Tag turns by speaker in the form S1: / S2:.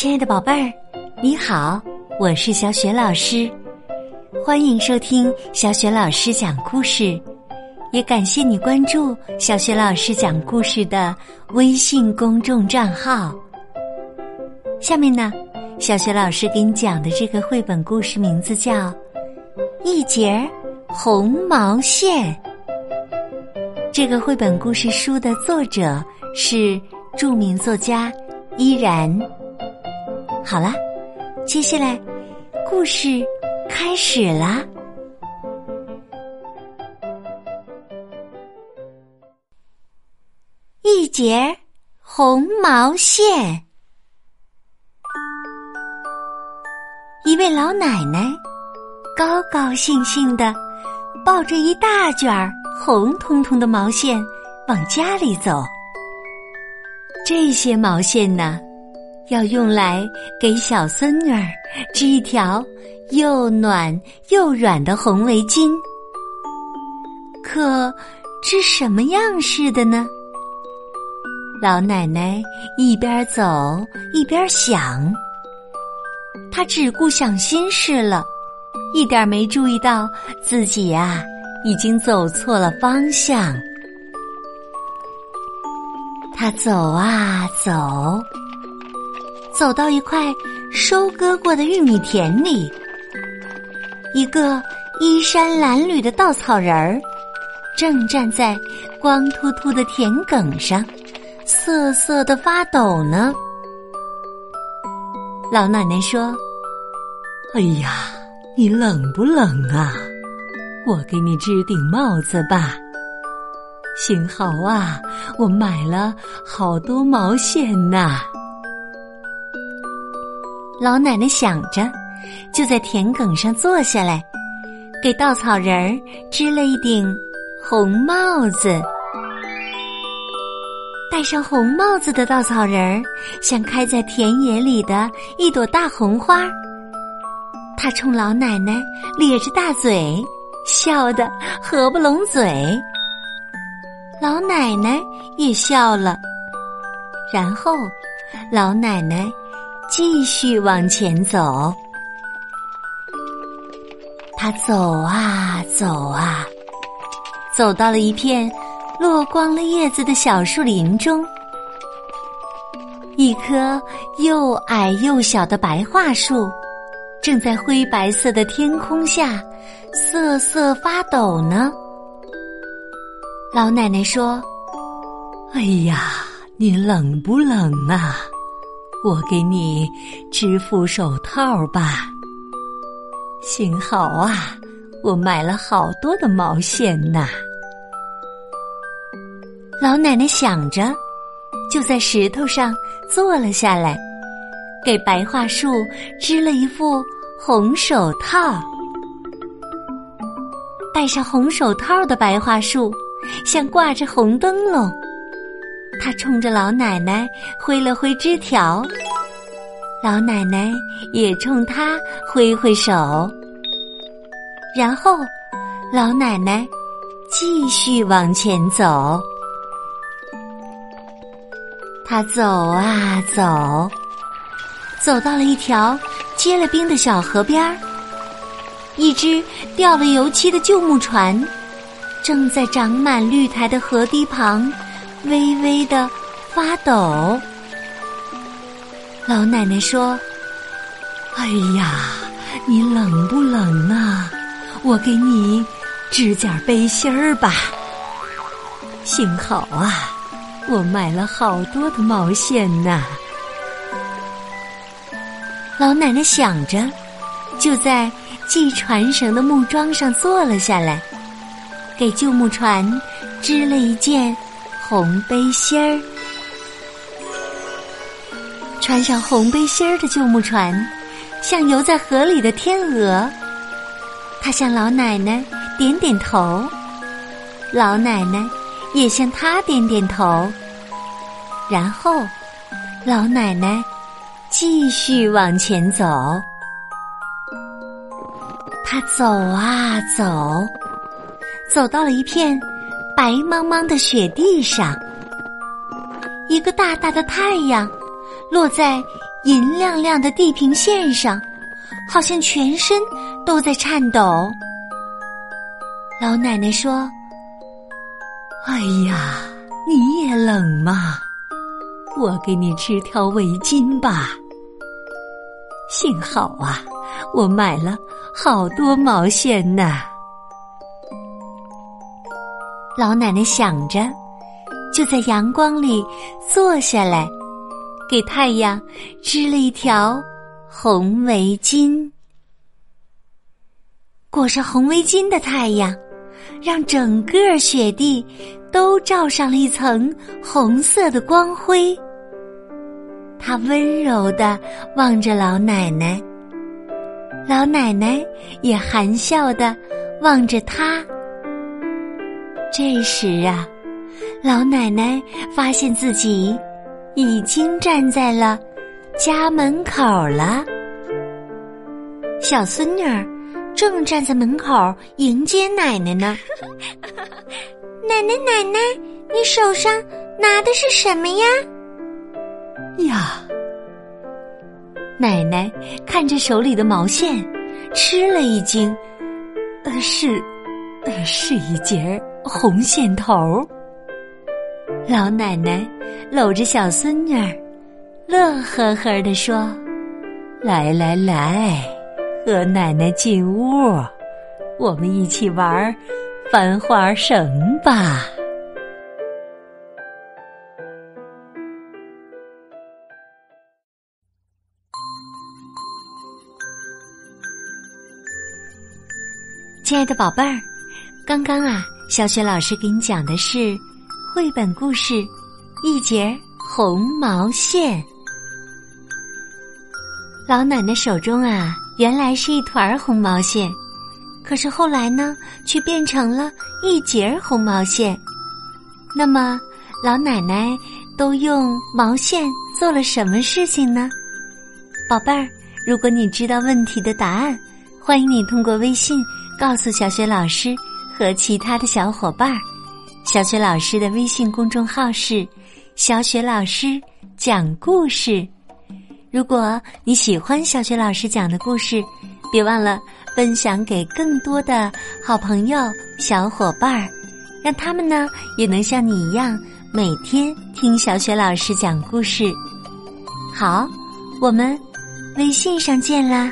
S1: 亲爱的宝贝儿，你好，我是小雪老师，欢迎收听小雪老师讲故事，也感谢你关注小雪老师讲故事的微信公众账号。下面呢，小雪老师给你讲的这个绘本故事名字叫《一节红毛线》。这个绘本故事书的作者是著名作家依然。好了，接下来故事开始啦。一节红毛线，一位老奶奶高高兴兴的抱着一大卷红彤彤的毛线往家里走。这些毛线呢？要用来给小孙女儿织一条又暖又软的红围巾，可织什么样式的呢？老奶奶一边走一边想，她只顾想心事了，一点没注意到自己呀已经走错了方向。她走啊走。走到一块收割过的玉米田里，一个衣衫褴褛的稻草人儿正站在光秃秃的田埂上，瑟瑟的发抖呢。老奶奶说：“
S2: 哎呀，你冷不冷啊？我给你织顶帽子吧。幸好啊，我买了好多毛线呐。”
S1: 老奶奶想着，就在田埂上坐下来，给稻草人儿织了一顶红帽子。戴上红帽子的稻草人儿，像开在田野里的一朵大红花。他冲老奶奶咧着大嘴，笑得合不拢嘴。老奶奶也笑了，然后老奶奶。继续往前走，他走啊走啊，走到了一片落光了叶子的小树林中。一棵又矮又小的白桦树，正在灰白色的天空下瑟瑟发抖呢。老奶奶说：“
S2: 哎呀，你冷不冷啊？”我给你织副手套吧。幸好啊，我买了好多的毛线呐。
S1: 老奶奶想着，就在石头上坐了下来，给白桦树织了一副红手套。戴上红手套的白桦树，像挂着红灯笼。他冲着老奶奶挥了挥枝条，老奶奶也冲他挥挥手，然后老奶奶继续往前走。他走啊走，走到了一条结了冰的小河边儿，一只掉了油漆的旧木船正在长满绿苔的河堤旁。微微的发抖。老奶奶说：“
S2: 哎呀，你冷不冷啊？我给你织件背心儿吧。幸好啊，我买了好多的毛线呢。”
S1: 老奶奶想着，就在系船绳的木桩上坐了下来，给旧木船织了一件。红背心儿，穿上红背心儿的旧木船，像游在河里的天鹅。他向老奶奶点点头，老奶奶也向他点点头。然后，老奶奶继续往前走。他走啊走，走到了一片。白茫茫的雪地上，一个大大的太阳落在银亮亮的地平线上，好像全身都在颤抖。老奶奶说：“
S2: 哎呀，你也冷吗？我给你织条围巾吧。幸好啊，我买了好多毛线呢。”
S1: 老奶奶想着，就在阳光里坐下来，给太阳织了一条红围巾。裹上红围巾的太阳。让整个雪地都罩上了一层红色的光辉。他温柔的望着老奶奶，老奶奶也含笑的望着他。这时啊，老奶奶发现自己已经站在了家门口了。小孙女儿。正站在门口迎接奶奶呢，奶奶奶奶，你手上拿的是什么呀？
S2: 呀，
S1: 奶奶看着手里的毛线，吃了一惊，
S2: 呃，是，呃，是一截红线头。
S1: 老奶奶搂着小孙女儿，乐呵呵的说：“
S2: 来来来。”和奶奶进屋，我们一起玩翻花绳吧。
S1: 亲爱的宝贝儿，刚刚啊，小雪老师给你讲的是绘本故事《一截红毛线》。老奶奶手中啊。原来是一团红毛线，可是后来呢，却变成了一截红毛线。那么，老奶奶都用毛线做了什么事情呢？宝贝儿，如果你知道问题的答案，欢迎你通过微信告诉小雪老师和其他的小伙伴儿。小雪老师的微信公众号是“小雪老师讲故事”。如果你喜欢小雪老师讲的故事，别忘了分享给更多的好朋友、小伙伴儿，让他们呢也能像你一样每天听小雪老师讲故事。好，我们微信上见啦！